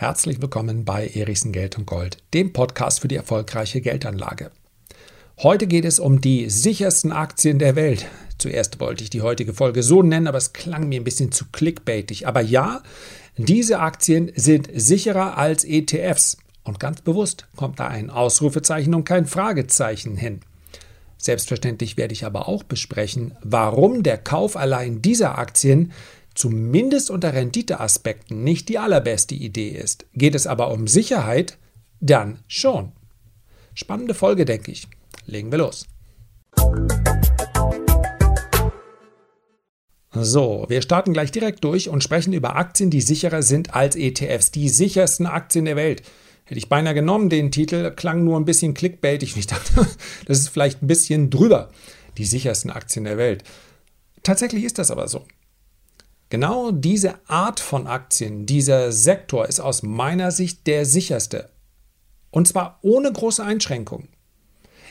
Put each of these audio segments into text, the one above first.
Herzlich willkommen bei Erichsen Geld und Gold, dem Podcast für die erfolgreiche Geldanlage. Heute geht es um die sichersten Aktien der Welt. Zuerst wollte ich die heutige Folge so nennen, aber es klang mir ein bisschen zu clickbaitig. Aber ja, diese Aktien sind sicherer als ETFs. Und ganz bewusst kommt da ein Ausrufezeichen und kein Fragezeichen hin. Selbstverständlich werde ich aber auch besprechen, warum der Kauf allein dieser Aktien zumindest unter Renditeaspekten nicht die allerbeste Idee ist. Geht es aber um Sicherheit, dann schon. Spannende Folge, denke ich. Legen wir los. So, wir starten gleich direkt durch und sprechen über Aktien, die sicherer sind als ETFs, die sichersten Aktien der Welt. Hätte ich beinahe genommen, den Titel klang nur ein bisschen clickbaitig ich dachte, das ist vielleicht ein bisschen drüber. Die sichersten Aktien der Welt. Tatsächlich ist das aber so. Genau diese Art von Aktien, dieser Sektor ist aus meiner Sicht der sicherste. Und zwar ohne große Einschränkungen.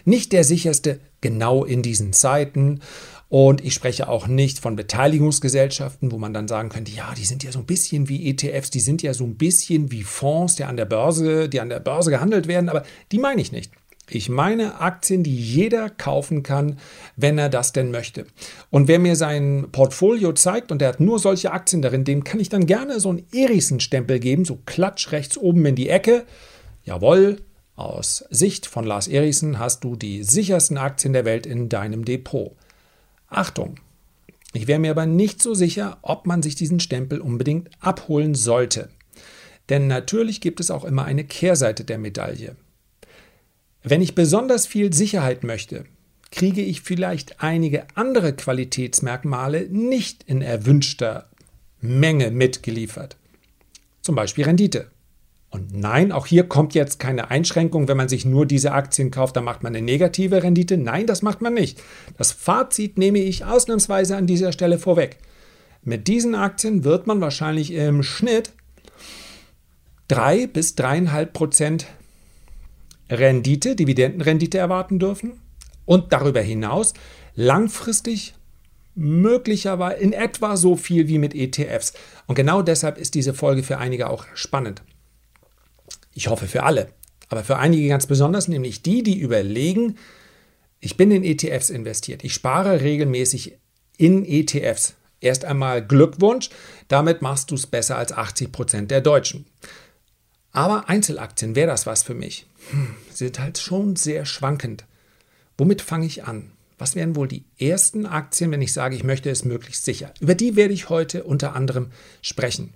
Nicht der sicherste genau in diesen Zeiten. Und ich spreche auch nicht von Beteiligungsgesellschaften, wo man dann sagen könnte, ja, die sind ja so ein bisschen wie ETFs, die sind ja so ein bisschen wie Fonds, die an der Börse, die an der Börse gehandelt werden, aber die meine ich nicht. Ich meine Aktien, die jeder kaufen kann, wenn er das denn möchte. Und wer mir sein Portfolio zeigt und der hat nur solche Aktien darin, dem kann ich dann gerne so einen Erichsen-Stempel geben, so klatsch rechts oben in die Ecke. Jawohl, aus Sicht von Lars Erichsen hast du die sichersten Aktien der Welt in deinem Depot. Achtung! Ich wäre mir aber nicht so sicher, ob man sich diesen Stempel unbedingt abholen sollte. Denn natürlich gibt es auch immer eine Kehrseite der Medaille. Wenn ich besonders viel Sicherheit möchte, kriege ich vielleicht einige andere Qualitätsmerkmale nicht in erwünschter Menge mitgeliefert. Zum Beispiel Rendite. Und nein, auch hier kommt jetzt keine Einschränkung, wenn man sich nur diese Aktien kauft, dann macht man eine negative Rendite. Nein, das macht man nicht. Das Fazit nehme ich ausnahmsweise an dieser Stelle vorweg. Mit diesen Aktien wird man wahrscheinlich im Schnitt 3 bis 3,5 Prozent Rendite, Dividendenrendite erwarten dürfen und darüber hinaus langfristig möglicherweise in etwa so viel wie mit ETFs. Und genau deshalb ist diese Folge für einige auch spannend. Ich hoffe für alle, aber für einige ganz besonders, nämlich die, die überlegen, ich bin in ETFs investiert, ich spare regelmäßig in ETFs. Erst einmal Glückwunsch, damit machst du es besser als 80 Prozent der Deutschen. Aber Einzelaktien, wäre das was für mich? Hm, sind halt schon sehr schwankend. Womit fange ich an? Was wären wohl die ersten Aktien, wenn ich sage, ich möchte es möglichst sicher? Über die werde ich heute unter anderem sprechen.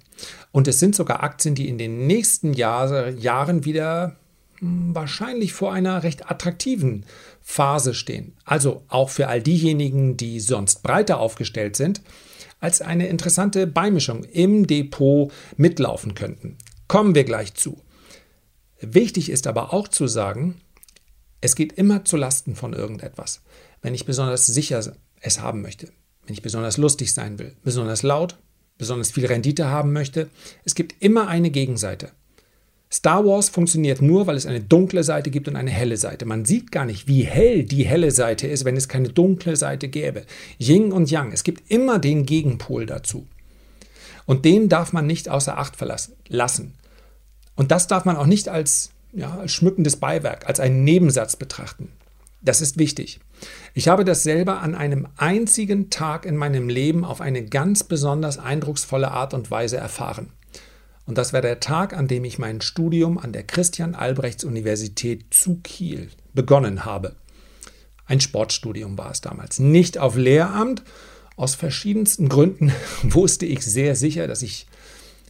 Und es sind sogar Aktien, die in den nächsten Jahr, Jahren wieder hm, wahrscheinlich vor einer recht attraktiven Phase stehen. Also auch für all diejenigen, die sonst breiter aufgestellt sind, als eine interessante Beimischung im Depot mitlaufen könnten. Kommen wir gleich zu. Wichtig ist aber auch zu sagen, es geht immer zu Lasten von irgendetwas. Wenn ich besonders sicher es haben möchte, wenn ich besonders lustig sein will, besonders laut, besonders viel Rendite haben möchte, es gibt immer eine Gegenseite. Star Wars funktioniert nur, weil es eine dunkle Seite gibt und eine helle Seite. Man sieht gar nicht, wie hell die helle Seite ist, wenn es keine dunkle Seite gäbe. Yin und Yang, es gibt immer den Gegenpol dazu. Und den darf man nicht außer Acht verlassen, lassen. Und das darf man auch nicht als, ja, als schmückendes Beiwerk, als einen Nebensatz betrachten. Das ist wichtig. Ich habe das selber an einem einzigen Tag in meinem Leben auf eine ganz besonders eindrucksvolle Art und Weise erfahren. Und das war der Tag, an dem ich mein Studium an der Christian Albrechts Universität zu Kiel begonnen habe. Ein Sportstudium war es damals. Nicht auf Lehramt. Aus verschiedensten Gründen wusste ich sehr sicher, dass ich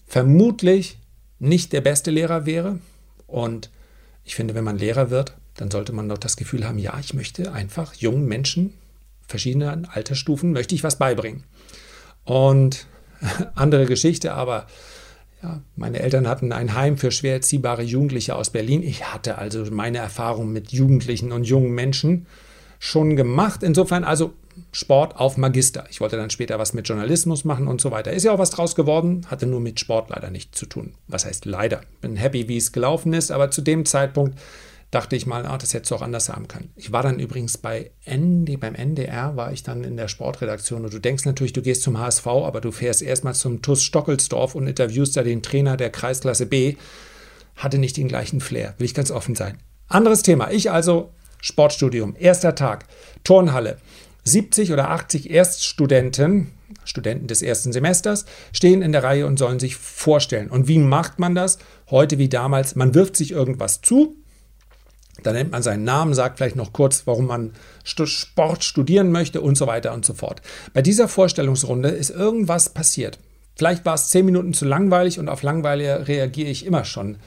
vermutlich nicht der beste Lehrer wäre. Und ich finde, wenn man Lehrer wird, dann sollte man doch das Gefühl haben, ja, ich möchte einfach jungen Menschen verschiedenen Altersstufen, möchte ich was beibringen. Und andere Geschichte, aber ja, meine Eltern hatten ein Heim für schwer erziehbare Jugendliche aus Berlin. Ich hatte also meine Erfahrung mit Jugendlichen und jungen Menschen schon gemacht. Insofern also Sport auf Magister. Ich wollte dann später was mit Journalismus machen und so weiter. Ist ja auch was draus geworden, hatte nur mit Sport leider nichts zu tun. Was heißt leider? Bin happy, wie es gelaufen ist, aber zu dem Zeitpunkt dachte ich mal, ah, das hättest du auch anders haben können. Ich war dann übrigens bei ND, beim NDR, war ich dann in der Sportredaktion und du denkst natürlich, du gehst zum HSV, aber du fährst erstmal zum TUS Stockelsdorf und interviewst da den Trainer der Kreisklasse B. Hatte nicht den gleichen Flair, will ich ganz offen sein. Anderes Thema. Ich also Sportstudium, erster Tag, Turnhalle. 70 oder 80 Erststudenten, Studenten des ersten Semesters, stehen in der Reihe und sollen sich vorstellen. Und wie macht man das? Heute wie damals, man wirft sich irgendwas zu, da nennt man seinen Namen, sagt vielleicht noch kurz, warum man Sport studieren möchte und so weiter und so fort. Bei dieser Vorstellungsrunde ist irgendwas passiert. Vielleicht war es zehn Minuten zu langweilig und auf Langweile reagiere ich immer schon.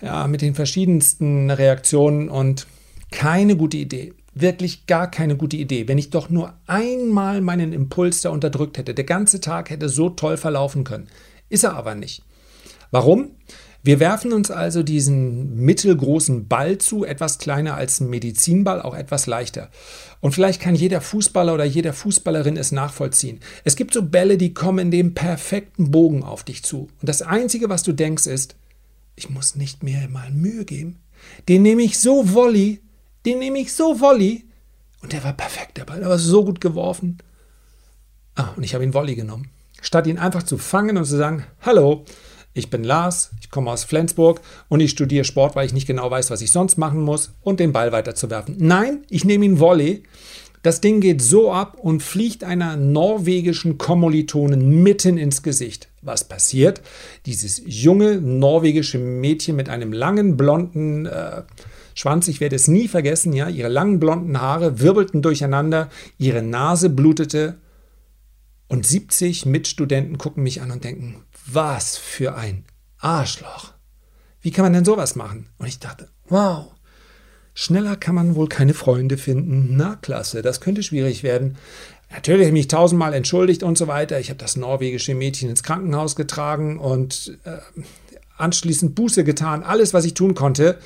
Ja, mit den verschiedensten Reaktionen und keine gute Idee. Wirklich gar keine gute Idee. Wenn ich doch nur einmal meinen Impuls da unterdrückt hätte, der ganze Tag hätte so toll verlaufen können. Ist er aber nicht. Warum? Wir werfen uns also diesen mittelgroßen Ball zu, etwas kleiner als ein Medizinball, auch etwas leichter. Und vielleicht kann jeder Fußballer oder jede Fußballerin es nachvollziehen. Es gibt so Bälle, die kommen in dem perfekten Bogen auf dich zu. Und das Einzige, was du denkst, ist, ich muss nicht mehr mal Mühe geben. Den nehme ich so Volley, den nehme ich so Volley. Und der war perfekt, der Ball, der war so gut geworfen. Ah, und ich habe ihn Volley genommen. Statt ihn einfach zu fangen und zu sagen, hallo, ich bin Lars, ich komme aus Flensburg und ich studiere Sport, weil ich nicht genau weiß, was ich sonst machen muss und den Ball weiterzuwerfen. Nein, ich nehme ihn Volley. Das Ding geht so ab und fliegt einer norwegischen Kommilitonin mitten ins Gesicht. Was passiert? Dieses junge norwegische Mädchen mit einem langen blonden äh, Schwanz, ich werde es nie vergessen, ja, ihre langen blonden Haare wirbelten durcheinander, ihre Nase blutete und 70 Mitstudenten gucken mich an und denken, was für ein Arschloch. Wie kann man denn sowas machen? Und ich dachte, wow, schneller kann man wohl keine Freunde finden. Na klasse, das könnte schwierig werden. Natürlich habe ich mich tausendmal entschuldigt und so weiter. Ich habe das norwegische Mädchen ins Krankenhaus getragen und äh, anschließend Buße getan. Alles, was ich tun konnte,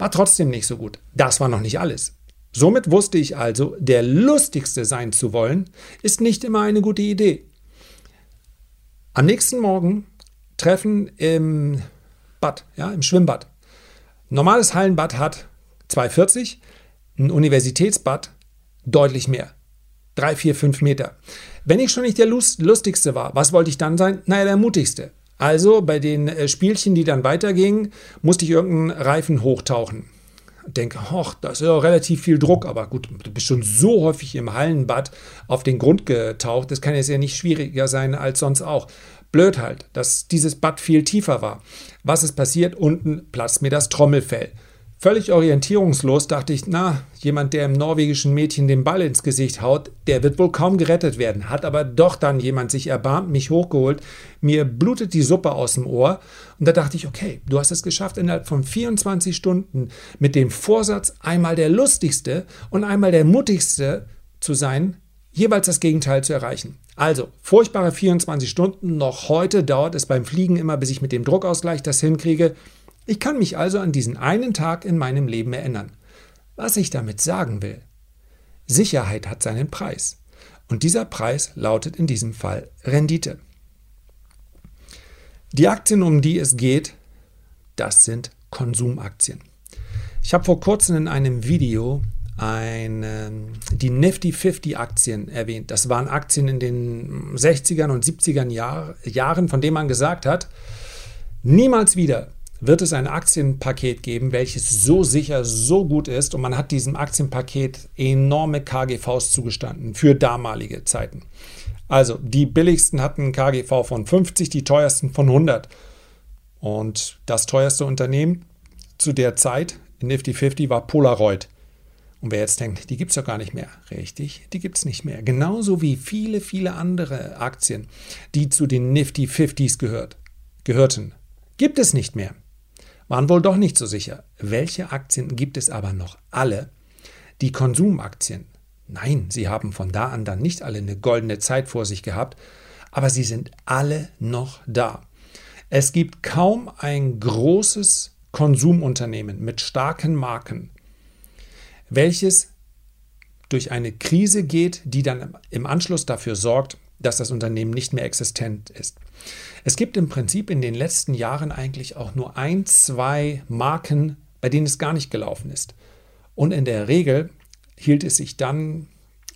war trotzdem nicht so gut. Das war noch nicht alles. Somit wusste ich also, der lustigste sein zu wollen, ist nicht immer eine gute Idee. Am nächsten Morgen treffen im Bad, ja, im Schwimmbad. Ein normales Hallenbad hat 2,40, ein Universitätsbad deutlich mehr. 3, 4, 5 Meter. Wenn ich schon nicht der Lustigste war, was wollte ich dann sein? Naja, der Mutigste. Also bei den äh, Spielchen, die dann weitergingen, musste ich irgendeinen Reifen hochtauchen denke, hoch, da ist ja relativ viel Druck, aber gut, du bist schon so häufig im Hallenbad auf den Grund getaucht, das kann jetzt ja nicht schwieriger sein als sonst auch. Blöd halt, dass dieses Bad viel tiefer war. Was ist passiert? Unten platzt mir das Trommelfell. Völlig orientierungslos dachte ich, na, jemand, der im norwegischen Mädchen den Ball ins Gesicht haut, der wird wohl kaum gerettet werden. Hat aber doch dann jemand sich erbarmt, mich hochgeholt, mir blutet die Suppe aus dem Ohr. Und da dachte ich, okay, du hast es geschafft, innerhalb von 24 Stunden mit dem Vorsatz, einmal der lustigste und einmal der mutigste zu sein, jeweils das Gegenteil zu erreichen. Also, furchtbare 24 Stunden, noch heute dauert es beim Fliegen immer, bis ich mit dem Druckausgleich das hinkriege. Ich kann mich also an diesen einen Tag in meinem Leben erinnern. Was ich damit sagen will, Sicherheit hat seinen Preis. Und dieser Preis lautet in diesem Fall Rendite. Die Aktien, um die es geht, das sind Konsumaktien. Ich habe vor kurzem in einem Video eine, die Nifty 50 Aktien erwähnt. Das waren Aktien in den 60ern und 70ern Jahr, Jahren, von denen man gesagt hat, niemals wieder wird es ein Aktienpaket geben, welches so sicher, so gut ist und man hat diesem Aktienpaket enorme KGVs zugestanden für damalige Zeiten. Also die billigsten hatten KGV von 50, die teuersten von 100. Und das teuerste Unternehmen zu der Zeit in Nifty 50 war Polaroid. Und wer jetzt denkt, die gibt es doch gar nicht mehr. Richtig, die gibt es nicht mehr. Genauso wie viele, viele andere Aktien, die zu den Nifty 50s gehört, gehörten. Gibt es nicht mehr waren wohl doch nicht so sicher. Welche Aktien gibt es aber noch? Alle. Die Konsumaktien. Nein, sie haben von da an dann nicht alle eine goldene Zeit vor sich gehabt, aber sie sind alle noch da. Es gibt kaum ein großes Konsumunternehmen mit starken Marken, welches durch eine Krise geht, die dann im Anschluss dafür sorgt, dass das Unternehmen nicht mehr existent ist. Es gibt im Prinzip in den letzten Jahren eigentlich auch nur ein, zwei Marken bei denen es gar nicht gelaufen ist. Und in der Regel hielt es sich dann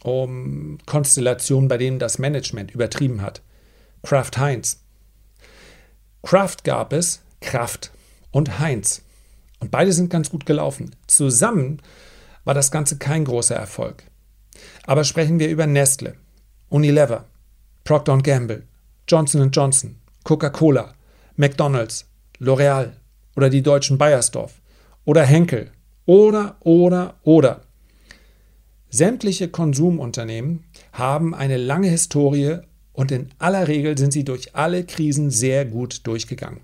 um Konstellationen, bei denen das Management übertrieben hat. Kraft Heinz. Kraft gab es, Kraft und Heinz. Und beide sind ganz gut gelaufen. Zusammen war das Ganze kein großer Erfolg. Aber sprechen wir über Nestle, Unilever, Procter Gamble, Johnson Johnson, Coca-Cola, McDonald's, L'Oreal oder die deutschen Bayersdorf oder Henkel oder, oder, oder. Sämtliche Konsumunternehmen haben eine lange Historie und in aller Regel sind sie durch alle Krisen sehr gut durchgegangen.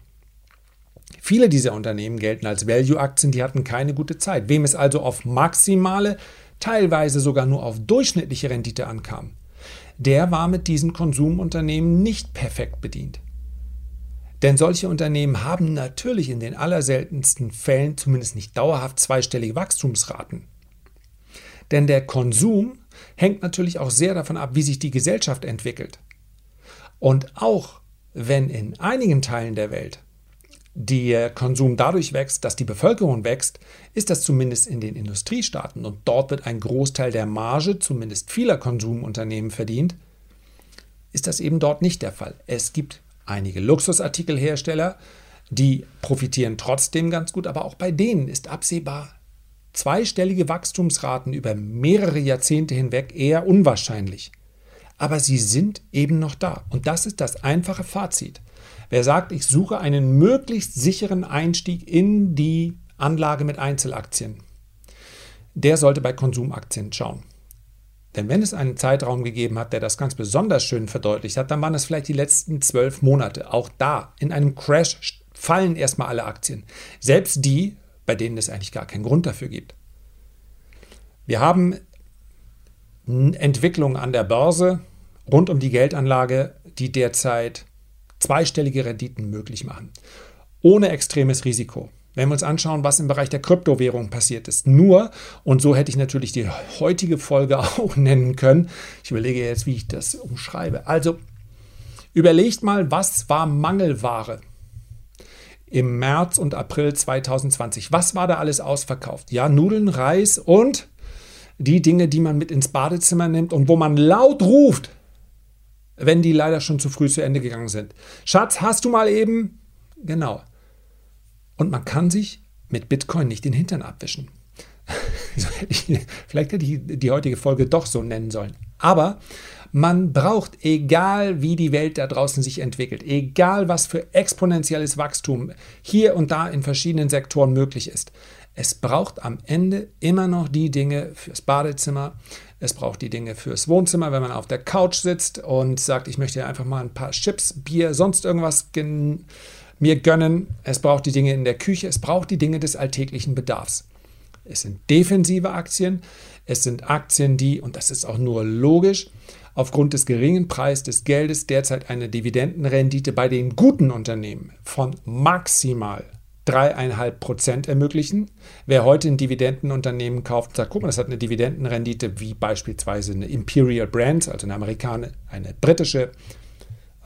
Viele dieser Unternehmen gelten als Value-Aktien, die hatten keine gute Zeit. Wem es also auf maximale, teilweise sogar nur auf durchschnittliche Rendite ankam, der war mit diesen Konsumunternehmen nicht perfekt bedient. Denn solche Unternehmen haben natürlich in den allerseltensten Fällen zumindest nicht dauerhaft zweistellige Wachstumsraten. Denn der Konsum hängt natürlich auch sehr davon ab, wie sich die Gesellschaft entwickelt. Und auch wenn in einigen Teilen der Welt der Konsum dadurch wächst, dass die Bevölkerung wächst, ist das zumindest in den Industriestaaten und dort wird ein Großteil der Marge, zumindest vieler Konsumunternehmen verdient, ist das eben dort nicht der Fall. Es gibt einige Luxusartikelhersteller, die profitieren trotzdem ganz gut, aber auch bei denen ist absehbar zweistellige Wachstumsraten über mehrere Jahrzehnte hinweg eher unwahrscheinlich. Aber sie sind eben noch da. Und das ist das einfache Fazit. Wer sagt, ich suche einen möglichst sicheren Einstieg in die Anlage mit Einzelaktien, der sollte bei Konsumaktien schauen. Denn wenn es einen Zeitraum gegeben hat, der das ganz besonders schön verdeutlicht hat, dann waren es vielleicht die letzten zwölf Monate. Auch da, in einem Crash, fallen erstmal alle Aktien. Selbst die, bei denen es eigentlich gar keinen Grund dafür gibt. Wir haben Entwicklungen an der Börse rund um die Geldanlage, die derzeit zweistellige Renditen möglich machen. Ohne extremes Risiko. Wenn wir uns anschauen, was im Bereich der Kryptowährung passiert ist. Nur, und so hätte ich natürlich die heutige Folge auch nennen können. Ich überlege jetzt, wie ich das umschreibe. Also, überlegt mal, was war Mangelware im März und April 2020? Was war da alles ausverkauft? Ja, Nudeln, Reis und die Dinge, die man mit ins Badezimmer nimmt und wo man laut ruft, wenn die leider schon zu früh zu Ende gegangen sind. Schatz, hast du mal eben? Genau. Und man kann sich mit Bitcoin nicht den Hintern abwischen. Vielleicht hätte ich die heutige Folge doch so nennen sollen. Aber man braucht, egal wie die Welt da draußen sich entwickelt, egal was für exponentielles Wachstum hier und da in verschiedenen Sektoren möglich ist, es braucht am Ende immer noch die Dinge fürs Badezimmer, es braucht die Dinge fürs Wohnzimmer, wenn man auf der Couch sitzt und sagt, ich möchte einfach mal ein paar Chips, Bier, sonst irgendwas mir gönnen. Es braucht die Dinge in der Küche, es braucht die Dinge des alltäglichen Bedarfs. Es sind defensive Aktien, es sind Aktien, die, und das ist auch nur logisch, aufgrund des geringen Preises des Geldes derzeit eine Dividendenrendite bei den guten Unternehmen von maximal 3,5 Prozent ermöglichen. Wer heute ein Dividendenunternehmen kauft sagt, guck mal, das hat eine Dividendenrendite wie beispielsweise eine Imperial Brands, also eine amerikanische, eine britische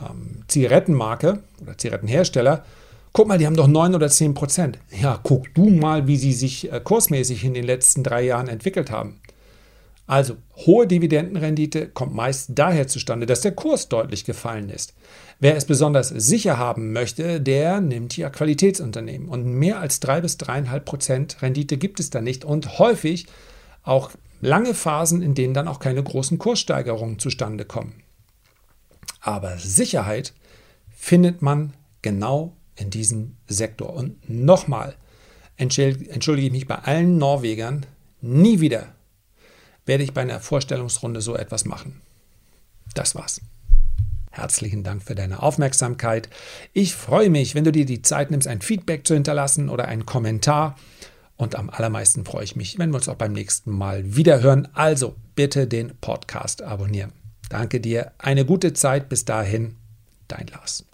ähm, Zigarettenmarke oder Zigarettenhersteller, guck mal, die haben doch 9 oder 10 Prozent. Ja, guck du mal, wie sie sich äh, kursmäßig in den letzten drei Jahren entwickelt haben. Also hohe Dividendenrendite kommt meist daher zustande, dass der Kurs deutlich gefallen ist. Wer es besonders sicher haben möchte, der nimmt ja Qualitätsunternehmen. Und mehr als 3 bis 3,5 Prozent Rendite gibt es da nicht. Und häufig auch lange Phasen, in denen dann auch keine großen Kurssteigerungen zustande kommen. Aber Sicherheit findet man genau in diesem Sektor. Und nochmal entschuldige ich mich bei allen Norwegern, nie wieder werde ich bei einer Vorstellungsrunde so etwas machen. Das war's. Herzlichen Dank für deine Aufmerksamkeit. Ich freue mich, wenn du dir die Zeit nimmst, ein Feedback zu hinterlassen oder einen Kommentar. Und am allermeisten freue ich mich, wenn wir uns auch beim nächsten Mal wieder hören. Also bitte den Podcast abonnieren. Danke dir. Eine gute Zeit. Bis dahin, dein Lars.